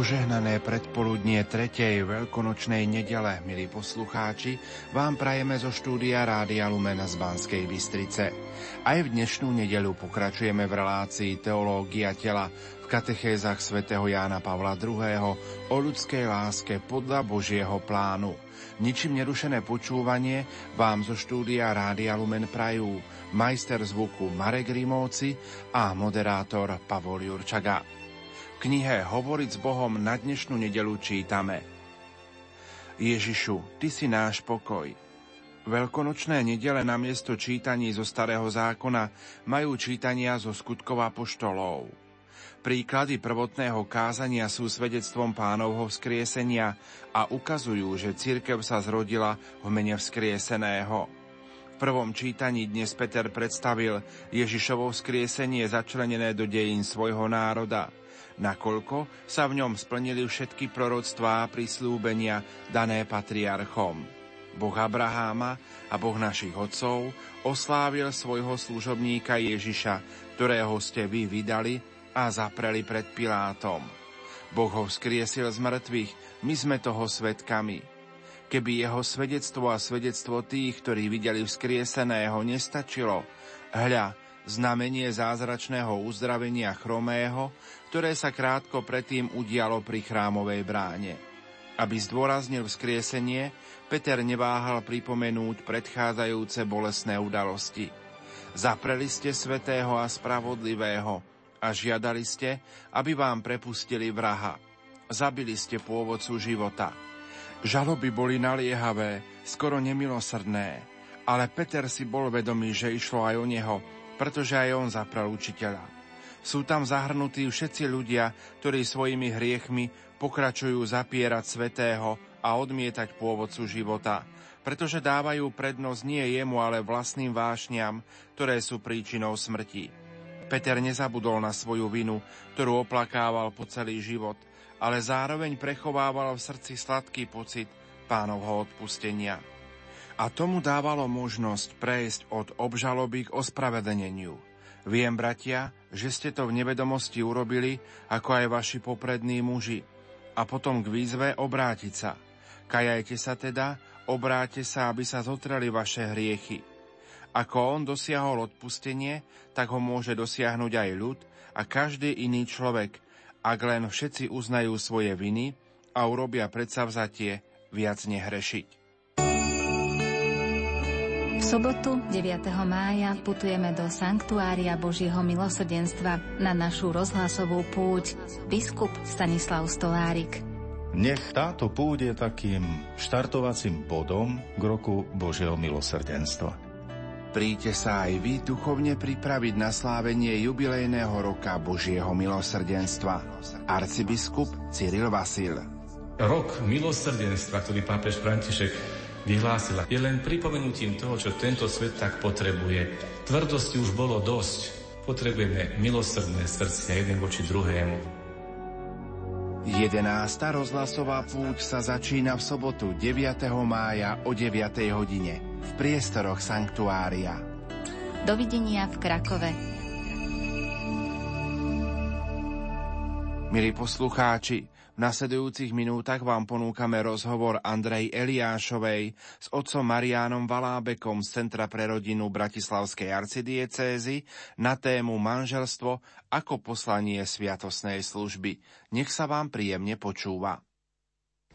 Požehnané predpoludnie tretej veľkonočnej nedele, milí poslucháči, vám prajeme zo štúdia Rádia Lumena z Banskej Bystrice. Aj v dnešnú nedelu pokračujeme v relácii Teológia tela v katechézach svätého Jána Pavla II. o ľudskej láske podľa Božieho plánu. Ničím nerušené počúvanie vám zo štúdia Rádia Lumen prajú majster zvuku Marek Rimovci a moderátor Pavol Jurčaga knihe Hovoriť s Bohom na dnešnú nedelu čítame Ježišu, Ty si náš pokoj. Veľkonočné nedele na miesto čítaní zo Starého zákona majú čítania zo skutkov poštolov. Príklady prvotného kázania sú svedectvom pánovho vzkriesenia a ukazujú, že cirkev sa zrodila v mene vzkrieseného. V prvom čítaní dnes Peter predstavil Ježišovo vzkriesenie začlenené do dejín svojho národa – nakoľko sa v ňom splnili všetky proroctvá a prislúbenia dané patriarchom. Boh Abraháma a Boh našich otcov oslávil svojho služobníka Ježiša, ktorého ste vy vydali a zapreli pred Pilátom. Boh ho vzkriesil z mŕtvych, my sme toho svetkami. Keby jeho svedectvo a svedectvo tých, ktorí videli vzkrieseného, nestačilo, hľa, znamenie zázračného uzdravenia chromého, ktoré sa krátko predtým udialo pri chrámovej bráne. Aby zdôraznil vzkriesenie, Peter neváhal pripomenúť predchádzajúce bolesné udalosti. Zapreli ste svetého a spravodlivého a žiadali ste, aby vám prepustili vraha. Zabili ste pôvodcu života. Žaloby boli naliehavé, skoro nemilosrdné, ale Peter si bol vedomý, že išlo aj o neho, pretože aj on zaprel učiteľa. Sú tam zahrnutí všetci ľudia, ktorí svojimi hriechmi pokračujú zapierať svetého a odmietať pôvodcu života, pretože dávajú prednosť nie jemu, ale vlastným vášňam, ktoré sú príčinou smrti. Peter nezabudol na svoju vinu, ktorú oplakával po celý život, ale zároveň prechovával v srdci sladký pocit pánovho odpustenia a tomu dávalo možnosť prejsť od obžaloby k ospravedlneniu. Viem, bratia, že ste to v nevedomosti urobili, ako aj vaši poprední muži, a potom k výzve obrátiť sa. Kajajte sa teda, obráte sa, aby sa zotreli vaše hriechy. Ako on dosiahol odpustenie, tak ho môže dosiahnuť aj ľud a každý iný človek, ak len všetci uznajú svoje viny a urobia predsavzatie viac nehrešiť sobotu 9. mája putujeme do Sanktuária Božieho milosrdenstva na našu rozhlasovú púť biskup Stanislav Stolárik. Nech táto púť je takým štartovacím bodom k roku Božieho milosrdenstva. Príďte sa aj vy duchovne pripraviť na slávenie jubilejného roka Božieho milosrdenstva. Arcibiskup Cyril Vasil. Rok milosrdenstva, ktorý pápež František vyhlásila, je len pripomenutím toho, čo tento svet tak potrebuje. Tvrdosti už bolo dosť. Potrebujeme milosrdné srdcia jeden voči druhému. 11. rozhlasová púť sa začína v sobotu 9. mája o 9. hodine v priestoroch Sanktuária. Dovidenia v Krakove. Milí poslucháči, nasledujúcich minútach vám ponúkame rozhovor Andrej Eliášovej s otcom Mariánom Valábekom z Centra pre rodinu Bratislavskej arcidiecézy na tému manželstvo ako poslanie sviatosnej služby. Nech sa vám príjemne počúva.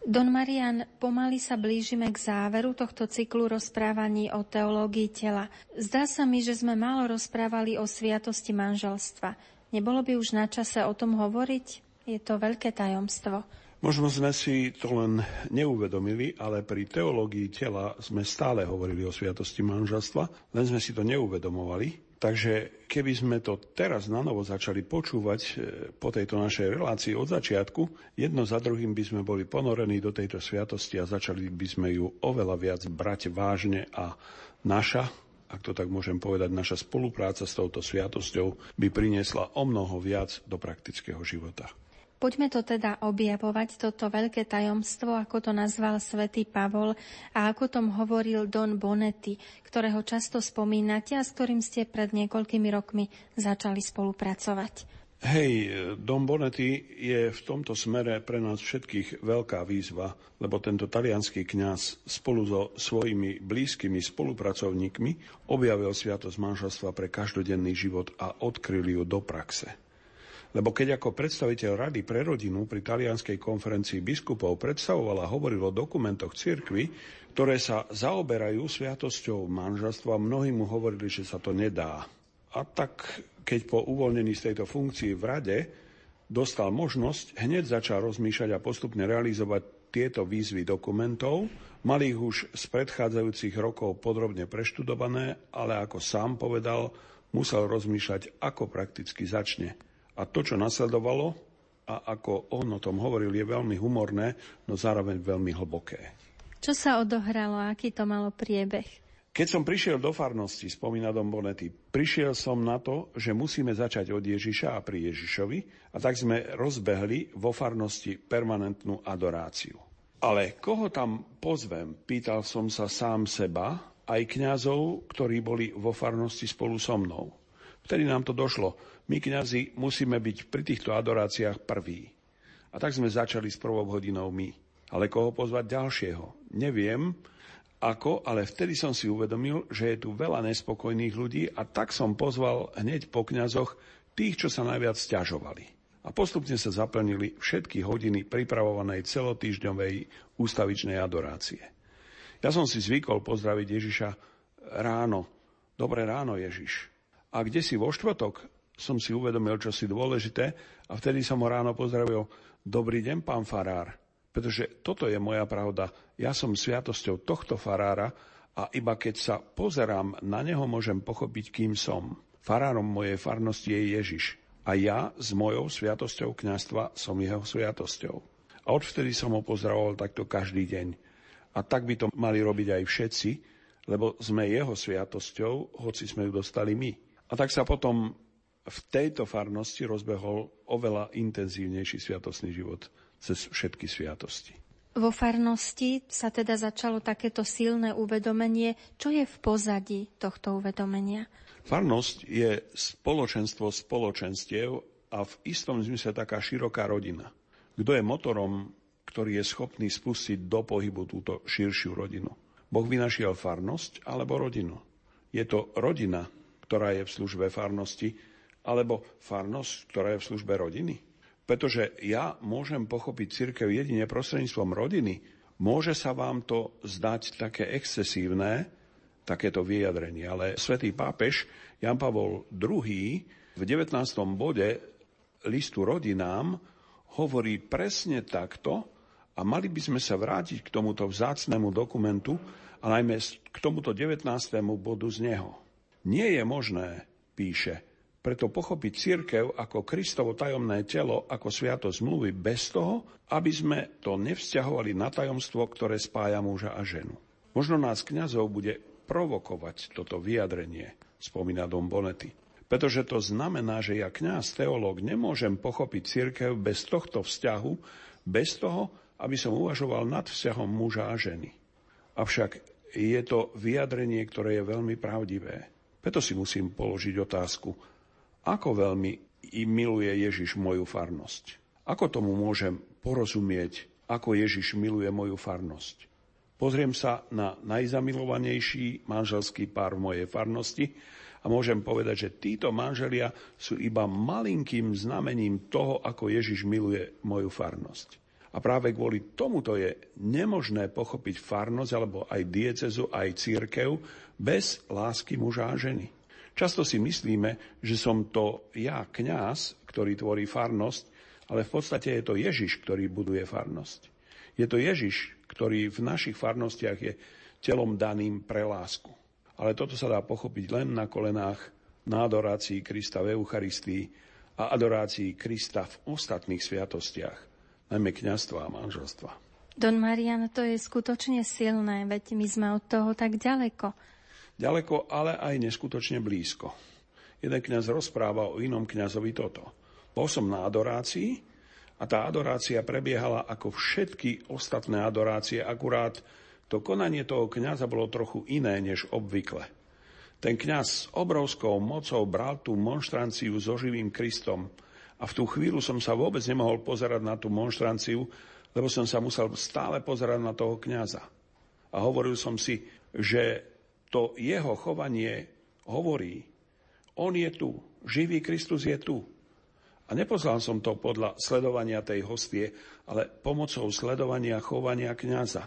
Don Marian, pomaly sa blížime k záveru tohto cyklu rozprávaní o teológii tela. Zdá sa mi, že sme málo rozprávali o sviatosti manželstva. Nebolo by už na čase o tom hovoriť? Je to veľké tajomstvo. Možno sme si to len neuvedomili, ale pri teológii tela sme stále hovorili o sviatosti manželstva, len sme si to neuvedomovali. Takže keby sme to teraz na novo začali počúvať e, po tejto našej relácii od začiatku, jedno za druhým by sme boli ponorení do tejto sviatosti a začali by sme ju oveľa viac brať vážne a naša, ak to tak môžem povedať, naša spolupráca s touto sviatosťou by priniesla o mnoho viac do praktického života. Poďme to teda objavovať, toto veľké tajomstvo, ako to nazval svätý Pavol a ako tom hovoril Don Bonetti, ktorého často spomínate a s ktorým ste pred niekoľkými rokmi začali spolupracovať. Hej, Dom Bonetti je v tomto smere pre nás všetkých veľká výzva, lebo tento talianský kňaz spolu so svojimi blízkymi spolupracovníkmi objavil sviatosť manželstva pre každodenný život a odkryl ju do praxe. Lebo keď ako predstaviteľ Rady pre rodinu pri talianskej konferencii biskupov predstavoval a hovoril o dokumentoch cirkvy, ktoré sa zaoberajú sviatosťou manželstva, mnohí mu hovorili, že sa to nedá. A tak keď po uvoľnení z tejto funkcii v rade dostal možnosť, hneď začal rozmýšľať a postupne realizovať tieto výzvy dokumentov. Mal ich už z predchádzajúcich rokov podrobne preštudované, ale ako sám povedal, musel rozmýšľať, ako prakticky začne. A to, čo nasledovalo, a ako on o tom hovoril, je veľmi humorné, no zároveň veľmi hlboké. Čo sa odohralo, aký to malo priebeh? Keď som prišiel do farnosti, spomína Dom Bonety, prišiel som na to, že musíme začať od Ježiša a pri Ježišovi a tak sme rozbehli vo farnosti permanentnú adoráciu. Ale koho tam pozvem, pýtal som sa sám seba, aj kňazov, ktorí boli vo farnosti spolu so mnou. Vtedy nám to došlo. My, kňazi, musíme byť pri týchto adoráciách prví. A tak sme začali s prvou hodinou my. Ale koho pozvať ďalšieho? Neviem, ako, ale vtedy som si uvedomil, že je tu veľa nespokojných ľudí a tak som pozval hneď po kňazoch tých, čo sa najviac stiažovali. A postupne sa zaplnili všetky hodiny pripravovanej celotýždňovej ústavičnej adorácie. Ja som si zvykol pozdraviť Ježiša ráno. Dobré ráno, Ježiš. A kde si vo štvrtok som si uvedomil, čo si dôležité a vtedy som ho ráno pozdravil. Dobrý deň, pán farár. Pretože toto je moja pravda. Ja som sviatosťou tohto farára a iba keď sa pozerám na neho, môžem pochopiť, kým som. Farárom mojej farnosti je Ježiš. A ja s mojou sviatosťou kňastva som jeho sviatosťou. A odvtedy som ho pozdravoval takto každý deň. A tak by to mali robiť aj všetci, lebo sme jeho sviatosťou, hoci sme ju dostali my. A tak sa potom v tejto farnosti rozbehol oveľa intenzívnejší sviatostný život cez všetky sviatosti. Vo farnosti sa teda začalo takéto silné uvedomenie. Čo je v pozadí tohto uvedomenia? Farnosť je spoločenstvo spoločenstiev a v istom zmysle taká široká rodina. Kto je motorom, ktorý je schopný spustiť do pohybu túto širšiu rodinu? Boh vynašiel farnosť alebo rodinu? Je to rodina, ktorá je v službe farnosti, alebo farnosť, ktorá je v službe rodiny? Pretože ja môžem pochopiť církev jedine prostredníctvom rodiny. Môže sa vám to zdať také excesívne, takéto vyjadrenie, ale svätý pápež Jan Pavol II v 19. bode listu rodinám hovorí presne takto a mali by sme sa vrátiť k tomuto vzácnemu dokumentu a najmä k tomuto 19. bodu z neho. Nie je možné, píše, preto pochopiť církev ako Kristovo tajomné telo, ako sviato zmluvy, bez toho, aby sme to nevzťahovali na tajomstvo, ktoré spája muža a ženu. Možno nás kňazov bude provokovať toto vyjadrenie, spomína Dom Bonetti. Pretože to znamená, že ja kňaz, teológ, nemôžem pochopiť církev bez tohto vzťahu, bez toho, aby som uvažoval nad vzťahom muža a ženy. Avšak je to vyjadrenie, ktoré je veľmi pravdivé. Preto si musím položiť otázku, ako veľmi miluje Ježiš moju farnosť? Ako tomu môžem porozumieť, ako Ježiš miluje moju farnosť? Pozriem sa na najzamilovanejší manželský pár v mojej farnosti a môžem povedať, že títo manželia sú iba malinkým znamením toho, ako Ježiš miluje moju farnosť. A práve kvôli tomuto je nemožné pochopiť farnosť alebo aj diecezu, aj církev bez lásky muža a ženy. Často si myslíme, že som to ja, kňaz, ktorý tvorí farnosť, ale v podstate je to Ježiš, ktorý buduje farnosť. Je to Ježiš, ktorý v našich farnostiach je telom daným pre lásku. Ale toto sa dá pochopiť len na kolenách na adorácii Krista v Eucharistii a adorácii Krista v ostatných sviatostiach, najmä kňastva a manželstva. Don Marian, to je skutočne silné, veď my sme od toho tak ďaleko. Ďaleko, ale aj neskutočne blízko. Jeden kňaz rozpráva o inom kňazovi toto. Bol som na adorácii a tá adorácia prebiehala ako všetky ostatné adorácie, akurát to konanie toho kňaza bolo trochu iné než obvykle. Ten kňaz s obrovskou mocou bral tú monštranciu so živým Kristom A v tú chvíľu som sa vôbec nemohol pozerať na tú monštranciu, lebo som sa musel stále pozerať na toho kňaza. A hovoril som si, že to jeho chovanie hovorí, on je tu, živý Kristus je tu. A nepoznal som to podľa sledovania tej hostie, ale pomocou sledovania chovania kňaza.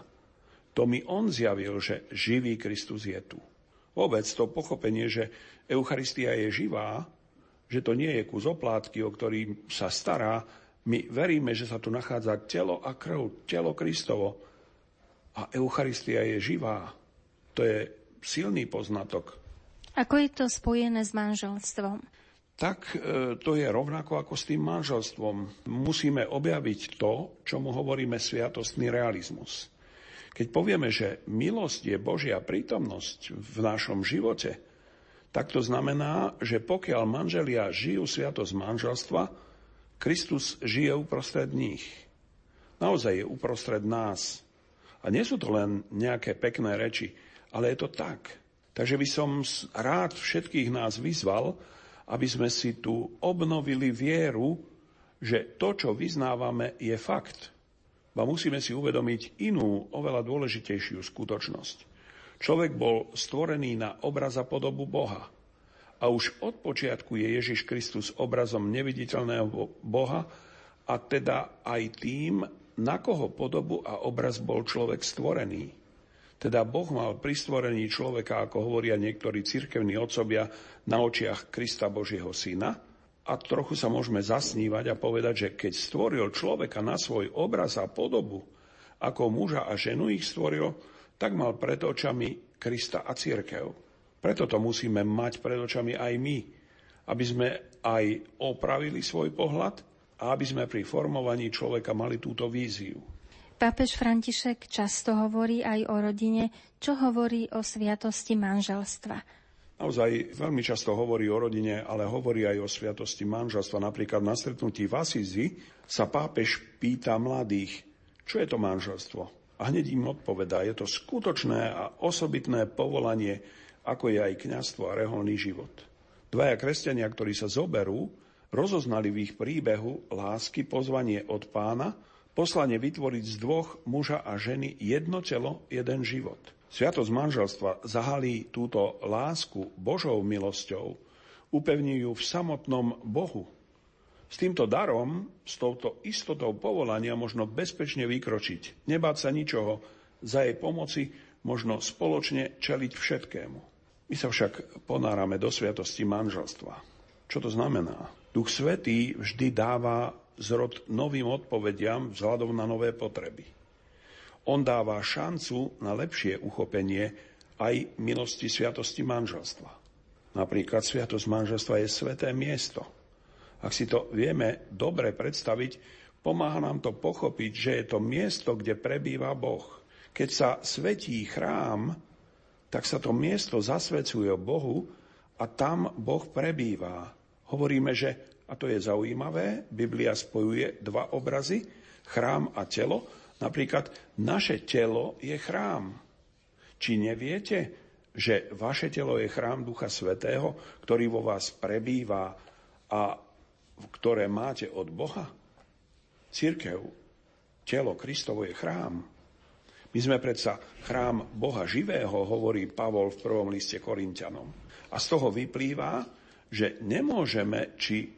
To mi on zjavil, že živý Kristus je tu. Vôbec to pochopenie, že Eucharistia je živá, že to nie je kus oplátky, o ktorý sa stará, my veríme, že sa tu nachádza telo a krv, telo Kristovo. A Eucharistia je živá. To je silný poznatok. Ako je to spojené s manželstvom? Tak e, to je rovnako ako s tým manželstvom. Musíme objaviť to, čomu hovoríme sviatostný realizmus. Keď povieme, že milosť je Božia prítomnosť v našom živote, tak to znamená, že pokiaľ manželia žijú sviatosť manželstva, Kristus žije uprostred nich. Naozaj je uprostred nás. A nie sú to len nejaké pekné reči, ale je to tak. Takže by som rád všetkých nás vyzval, aby sme si tu obnovili vieru, že to, čo vyznávame, je fakt. Ba musíme si uvedomiť inú, oveľa dôležitejšiu skutočnosť. Človek bol stvorený na obraz a podobu Boha. A už od počiatku je Ježiš Kristus obrazom neviditeľného Boha a teda aj tým, na koho podobu a obraz bol človek stvorený. Teda Boh mal pri stvorení človeka, ako hovoria niektorí cirkevní otcovia, na očiach Krista Božieho Syna. A trochu sa môžeme zasnívať a povedať, že keď stvoril človeka na svoj obraz a podobu, ako muža a ženu ich stvoril, tak mal pred očami Krista a církev. Preto to musíme mať pred očami aj my, aby sme aj opravili svoj pohľad a aby sme pri formovaní človeka mali túto víziu. Pápež František často hovorí aj o rodine, čo hovorí o sviatosti manželstva. Naozaj veľmi často hovorí o rodine, ale hovorí aj o sviatosti manželstva. Napríklad na stretnutí v Asizi sa pápež pýta mladých, čo je to manželstvo. A hneď im odpovedá, je to skutočné a osobitné povolanie, ako je aj kňazstvo a reholný život. Dvaja kresťania, ktorí sa zoberú, rozoznali v ich príbehu lásky pozvanie od pána, poslanie vytvoriť z dvoch muža a ženy jedno telo, jeden život. Sviatosť manželstva zahalí túto lásku Božou milosťou, upevní ju v samotnom Bohu. S týmto darom, s touto istotou povolania možno bezpečne vykročiť, nebáť sa ničoho, za jej pomoci možno spoločne čeliť všetkému. My sa však ponárame do sviatosti manželstva. Čo to znamená? Duch Svetý vždy dáva zrod novým odpovediam vzhľadom na nové potreby. On dáva šancu na lepšie uchopenie aj milosti sviatosti manželstva. Napríklad sviatosť manželstva je sveté miesto. Ak si to vieme dobre predstaviť, pomáha nám to pochopiť, že je to miesto, kde prebýva Boh. Keď sa svetí chrám, tak sa to miesto zasvedcuje Bohu a tam Boh prebýva. Hovoríme, že, a to je zaujímavé, Biblia spojuje dva obrazy, chrám a telo. Napríklad naše telo je chrám. Či neviete, že vaše telo je chrám Ducha Svetého, ktorý vo vás prebýva a ktoré máte od Boha? Církev, telo Kristovo je chrám. My sme predsa chrám Boha živého, hovorí Pavol v prvom liste Korintianom. A z toho vyplýva, že nemôžeme, či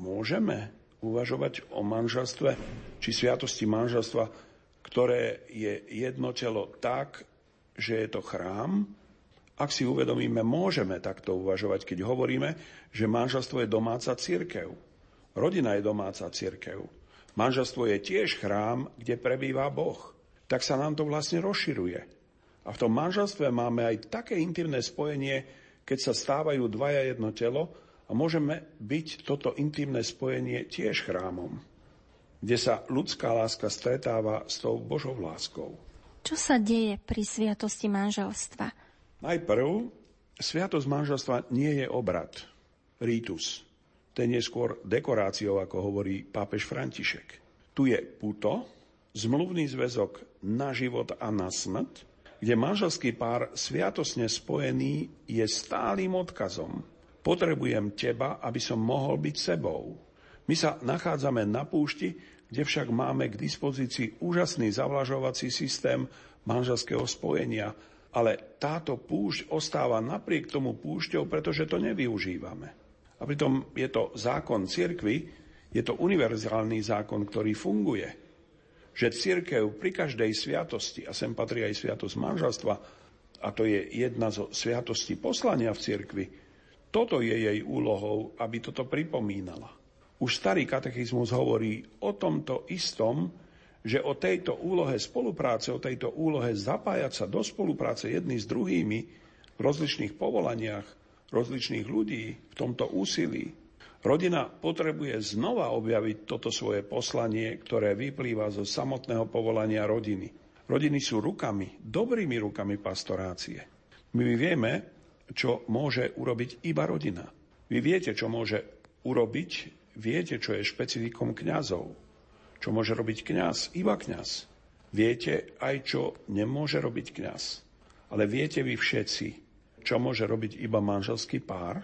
môžeme uvažovať o manželstve, či sviatosti manželstva, ktoré je jedno telo tak, že je to chrám. Ak si uvedomíme, môžeme takto uvažovať, keď hovoríme, že manželstvo je domáca církev. Rodina je domáca církev. Manželstvo je tiež chrám, kde prebýva Boh tak sa nám to vlastne rozširuje. A v tom manželstve máme aj také intimné spojenie, keď sa stávajú dvaja jedno telo a môžeme byť toto intimné spojenie tiež chrámom, kde sa ľudská láska stretáva s tou Božou láskou. Čo sa deje pri sviatosti manželstva? Najprv, sviatosť manželstva nie je obrad, rítus. Ten je skôr dekoráciou, ako hovorí pápež František. Tu je puto, zmluvný zväzok na život a na smrť, kde manželský pár sviatosne spojený je stálým odkazom. Potrebujem teba, aby som mohol byť sebou. My sa nachádzame na púšti, kde však máme k dispozícii úžasný zavlažovací systém manželského spojenia, ale táto púšť ostáva napriek tomu púšťou, pretože to nevyužívame. A pritom je to zákon cirkvy, je to univerzálny zákon, ktorý funguje. Že cirkev pri každej sviatosti, a sem patrí aj sviatosť manželstva, a to je jedna zo sviatostí poslania v cirkvi, toto je jej úlohou, aby toto pripomínala. Už starý katechizmus hovorí o tomto istom, že o tejto úlohe spolupráce, o tejto úlohe zapájať sa do spolupráce jedni s druhými v rozličných povolaniach, rozličných ľudí v tomto úsilí. Rodina potrebuje znova objaviť toto svoje poslanie, ktoré vyplýva zo samotného povolania rodiny. Rodiny sú rukami, dobrými rukami pastorácie. My vieme, čo môže urobiť iba rodina. Vy viete, čo môže urobiť Viete, čo je špecifikom kňazov. Čo môže robiť kňaz? Iba kňaz. Viete aj, čo nemôže robiť kňaz. Ale viete vy všetci, čo môže robiť iba manželský pár?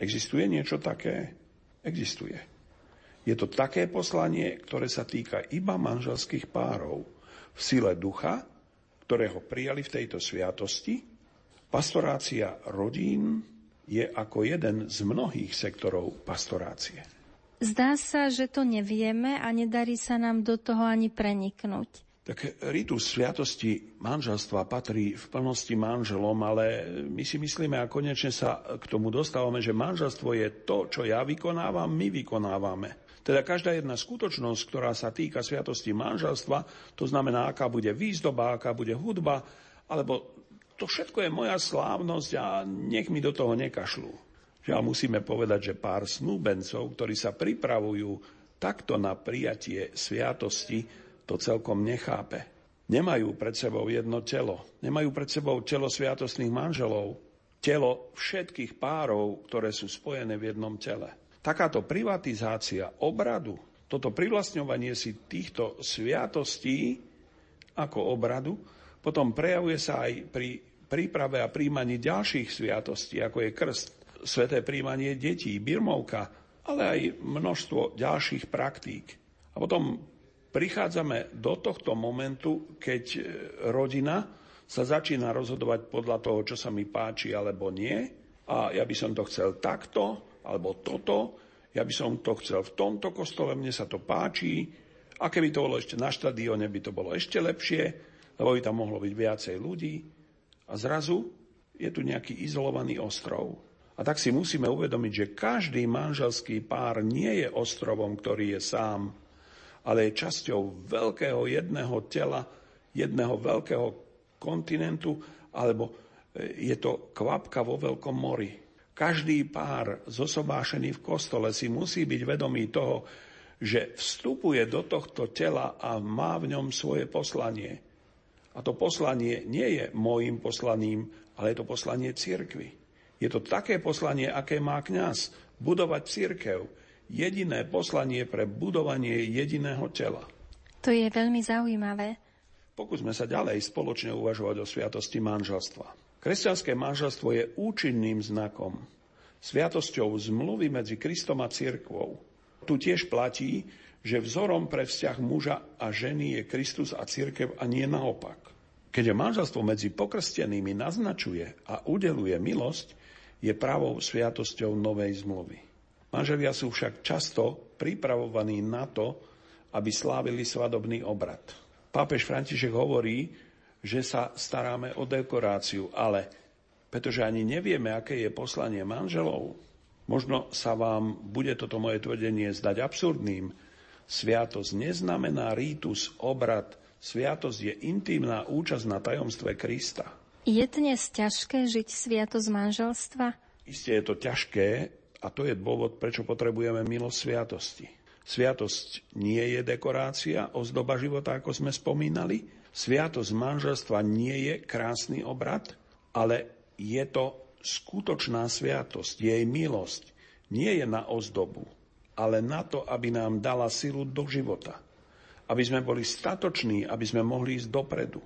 Existuje niečo také? Existuje. Je to také poslanie, ktoré sa týka iba manželských párov v sile ducha, ktorého prijali v tejto sviatosti. Pastorácia rodín je ako jeden z mnohých sektorov pastorácie. Zdá sa, že to nevieme a nedarí sa nám do toho ani preniknúť. Tak ritus sviatosti manželstva patrí v plnosti manželom, ale my si myslíme a konečne sa k tomu dostávame, že manželstvo je to, čo ja vykonávam, my vykonávame. Teda každá jedna skutočnosť, ktorá sa týka sviatosti manželstva, to znamená, aká bude výzdoba, aká bude hudba, alebo to všetko je moja slávnosť a nech mi do toho nekašľú. Žiaľ musíme povedať, že pár snúbencov, ktorí sa pripravujú takto na prijatie sviatosti, to celkom nechápe. Nemajú pred sebou jedno telo. Nemajú pred sebou telo sviatostných manželov. Telo všetkých párov, ktoré sú spojené v jednom tele. Takáto privatizácia obradu, toto privlastňovanie si týchto sviatostí ako obradu, potom prejavuje sa aj pri príprave a príjmaní ďalších sviatostí, ako je krst, sveté príjmanie detí, birmovka, ale aj množstvo ďalších praktík. A potom prichádzame do tohto momentu, keď e, rodina sa začína rozhodovať podľa toho, čo sa mi páči alebo nie. A ja by som to chcel takto, alebo toto. Ja by som to chcel v tomto kostole, mne sa to páči. A keby to bolo ešte na štadióne, by to bolo ešte lepšie, lebo by tam mohlo byť viacej ľudí. A zrazu je tu nejaký izolovaný ostrov. A tak si musíme uvedomiť, že každý manželský pár nie je ostrovom, ktorý je sám, ale je časťou veľkého jedného tela, jedného veľkého kontinentu, alebo e, je to kvapka vo veľkom mori. Každý pár zosobášený v kostole si musí byť vedomý toho, že vstupuje do tohto tela a má v ňom svoje poslanie. A to poslanie nie je môjim poslaním, ale je to poslanie cirkvy. Je to také poslanie, aké má kňaz. Budovať církev. Jediné poslanie pre budovanie jediného tela. To je veľmi zaujímavé. Pokúsme sa ďalej spoločne uvažovať o sviatosti manželstva. Kresťanské manželstvo je účinným znakom, sviatosťou zmluvy medzi Kristom a církvou. Tu tiež platí, že vzorom pre vzťah muža a ženy je Kristus a církev a nie naopak. Keď manželstvo medzi pokrstenými naznačuje a udeluje milosť, je pravou sviatosťou novej zmluvy. Manželia sú však často pripravovaní na to, aby slávili svadobný obrad. Pápež František hovorí, že sa staráme o dekoráciu, ale pretože ani nevieme, aké je poslanie manželov, možno sa vám bude toto moje tvrdenie zdať absurdným. Sviatosť neznamená rítus, obrad. Sviatosť je intimná účasť na tajomstve Krista. Je dnes ťažké žiť sviatosť manželstva? Isté je to ťažké a to je dôvod, prečo potrebujeme milosť sviatosti. Sviatosť nie je dekorácia, ozdoba života, ako sme spomínali. Sviatosť manželstva nie je krásny obrad, ale je to skutočná sviatosť, jej milosť. Nie je na ozdobu, ale na to, aby nám dala silu do života. Aby sme boli statoční, aby sme mohli ísť dopredu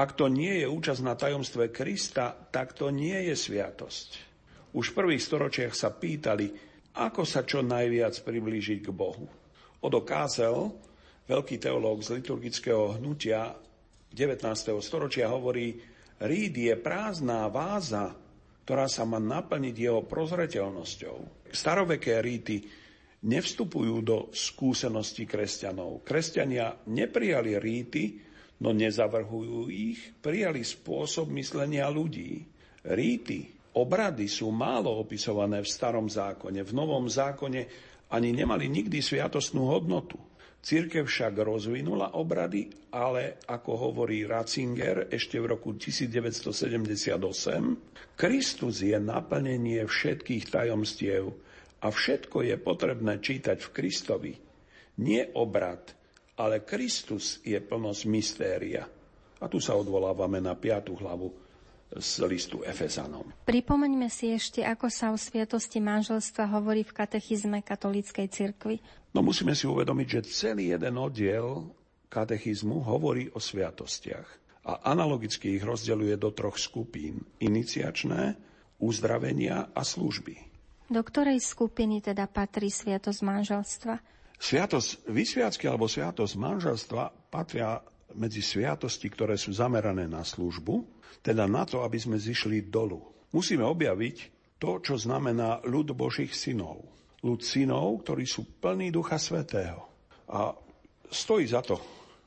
ak to nie je účasť na tajomstve Krista, tak to nie je sviatosť. Už v prvých storočiach sa pýtali, ako sa čo najviac priblížiť k Bohu. Odo Kásel, veľký teológ z liturgického hnutia 19. storočia hovorí, Ríd je prázdná váza, ktorá sa má naplniť jeho prozreteľnosťou. Staroveké ríty nevstupujú do skúsenosti kresťanov. Kresťania neprijali ríty, no nezavrhujú ich, prijali spôsob myslenia ľudí. Ríty, obrady sú málo opisované v starom zákone. V novom zákone ani nemali nikdy sviatostnú hodnotu. Církev však rozvinula obrady, ale ako hovorí Ratzinger ešte v roku 1978, Kristus je naplnenie všetkých tajomstiev a všetko je potrebné čítať v Kristovi. Nie obrad, ale Kristus je plnosť mystéria. A tu sa odvolávame na 5. hlavu z listu Efezanom. Pripomeňme si ešte, ako sa o sviatosti manželstva hovorí v katechizme katolíckej cirkvi. No musíme si uvedomiť, že celý jeden oddiel katechizmu hovorí o sviatostiach a analogicky ich rozdeľuje do troch skupín. Iniciačné, uzdravenia a služby. Do ktorej skupiny teda patrí sviatosť manželstva? Sviatosť vysviacky alebo sviatosť manželstva patria medzi sviatosti, ktoré sú zamerané na službu, teda na to, aby sme zišli dolu. Musíme objaviť to, čo znamená ľud Božích synov ľud synov, ktorí sú plní Ducha Svetého. A stojí za to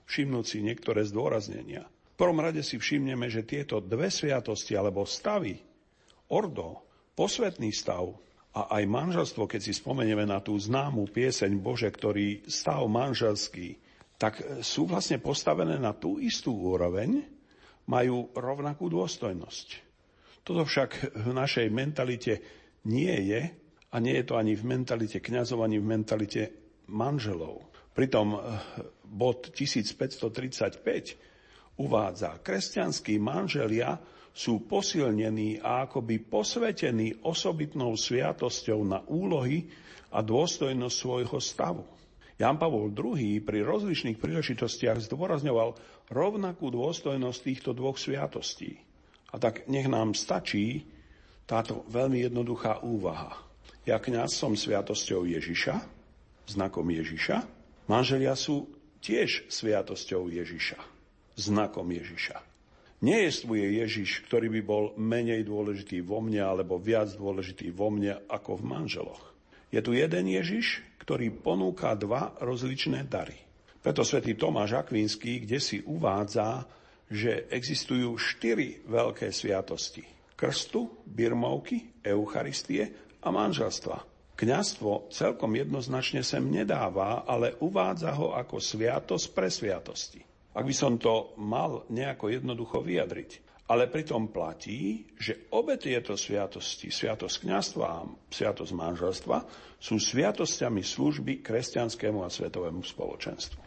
všimnúť si niektoré zdôraznenia. V prvom rade si všimneme, že tieto dve sviatosti alebo stavy, ordo, posvetný stav a aj manželstvo, keď si spomenieme na tú známu pieseň Bože, ktorý stav manželský, tak sú vlastne postavené na tú istú úroveň, majú rovnakú dôstojnosť. Toto však v našej mentalite nie je a nie je to ani v mentalite kňazov, ani v mentalite manželov. Pritom eh, bod 1535 uvádza, kresťanskí manželia sú posilnení a akoby posvetení osobitnou sviatosťou na úlohy a dôstojnosť svojho stavu. Jan Pavol II pri rozličných príležitostiach zdôrazňoval rovnakú dôstojnosť týchto dvoch sviatostí. A tak nech nám stačí táto veľmi jednoduchá úvaha. Ja kňaz som sviatosťou Ježiša, znakom Ježiša. Manželia sú tiež sviatosťou Ježiša, znakom Ježiša. Nejestvuje Ježiš, ktorý by bol menej dôležitý vo mne alebo viac dôležitý vo mne ako v manželoch. Je tu jeden Ježiš, ktorý ponúka dva rozličné dary. Preto svätý Tomáš Akvinský, kde si uvádza, že existujú štyri veľké sviatosti. Krstu, birmovky, Eucharistie a manželstva. Kňazstvo celkom jednoznačne sem nedáva, ale uvádza ho ako sviatosť pre sviatosti. Ak by som to mal nejako jednoducho vyjadriť. Ale pritom platí, že obe tieto sviatosti, sviatosť kňazstva a sviatosť manželstva, sú sviatosťami služby kresťanskému a svetovému spoločenstvu.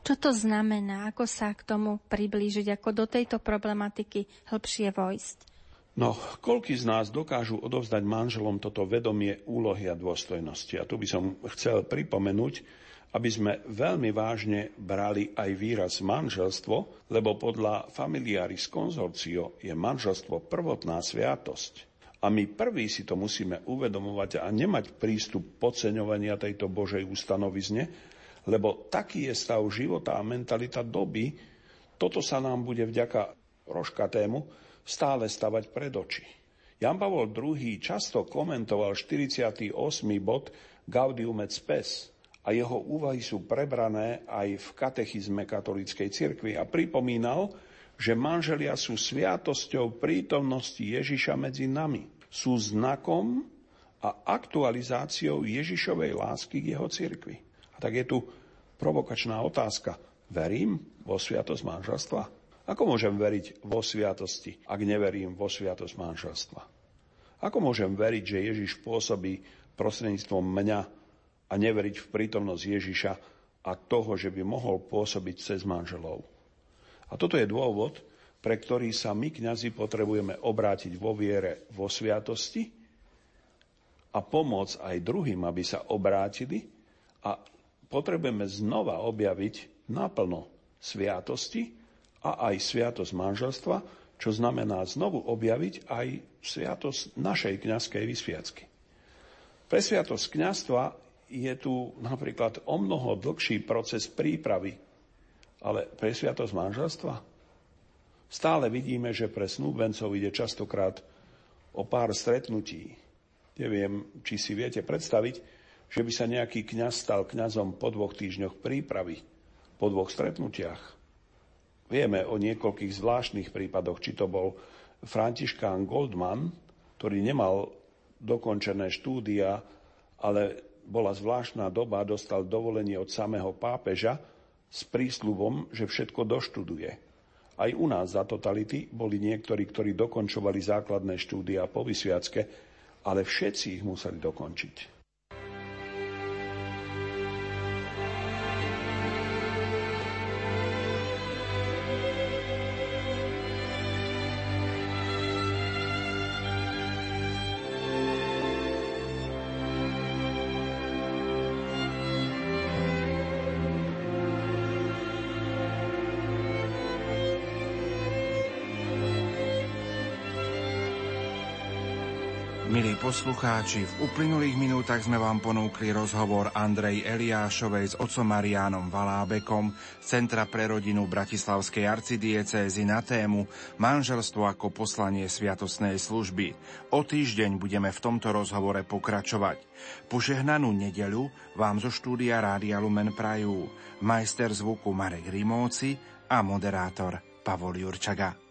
Čo to znamená? Ako sa k tomu priblížiť? Ako do tejto problematiky hĺbšie vojsť? No, koľky z nás dokážu odovzdať manželom toto vedomie úlohy a dôstojnosti? A tu by som chcel pripomenúť, aby sme veľmi vážne brali aj výraz manželstvo, lebo podľa familiaris konzorcio je manželstvo prvotná sviatosť. A my prví si to musíme uvedomovať a nemať prístup podceňovania tejto Božej ustanovizne, lebo taký je stav života a mentalita doby, toto sa nám bude vďaka rožkatému stále stavať pred oči. Jan Pavol II často komentoval 48. bod Gaudium et Spes a jeho úvahy sú prebrané aj v katechizme katolíckej cirkvi a pripomínal, že manželia sú sviatosťou prítomnosti Ježiša medzi nami. Sú znakom a aktualizáciou Ježišovej lásky k jeho cirkvi. A tak je tu provokačná otázka. Verím vo sviatosť manželstva? Ako môžem veriť vo sviatosti, ak neverím vo sviatosť manželstva? Ako môžem veriť, že Ježiš pôsobí prostredníctvom mňa a neveriť v prítomnosť Ježiša a toho, že by mohol pôsobiť cez manželov? A toto je dôvod, pre ktorý sa my, kňazi, potrebujeme obrátiť vo viere vo sviatosti a pomôcť aj druhým, aby sa obrátili a potrebujeme znova objaviť naplno sviatosti, a aj sviatosť manželstva, čo znamená znovu objaviť aj sviatosť našej kňazskej vysviacky. Pre sviatosť kniazstva je tu napríklad o mnoho dlhší proces prípravy, ale pre sviatosť manželstva stále vidíme, že pre snúbencov ide častokrát o pár stretnutí. Neviem, či si viete predstaviť, že by sa nejaký kňaz stal kňazom po dvoch týždňoch prípravy, po dvoch stretnutiach. Vieme o niekoľkých zvláštnych prípadoch, či to bol Františkán Goldman, ktorý nemal dokončené štúdia, ale bola zvláštna doba, dostal dovolenie od samého pápeža s prísľubom, že všetko doštuduje. Aj u nás za totality boli niektorí, ktorí dokončovali základné štúdia po vysviacke, ale všetci ich museli dokončiť. Poslucháči, v uplynulých minútach sme vám ponúkli rozhovor Andrej Eliášovej s otcom Mariánom Valábekom z Centra pre rodinu Bratislavskej arcidiecézy na tému Manželstvo ako poslanie sviatosnej služby. O týždeň budeme v tomto rozhovore pokračovať. Požehnanú nedeľu vám zo štúdia Rádia Lumen prajú majster zvuku Marek Rimóci a moderátor Pavol Jurčaga.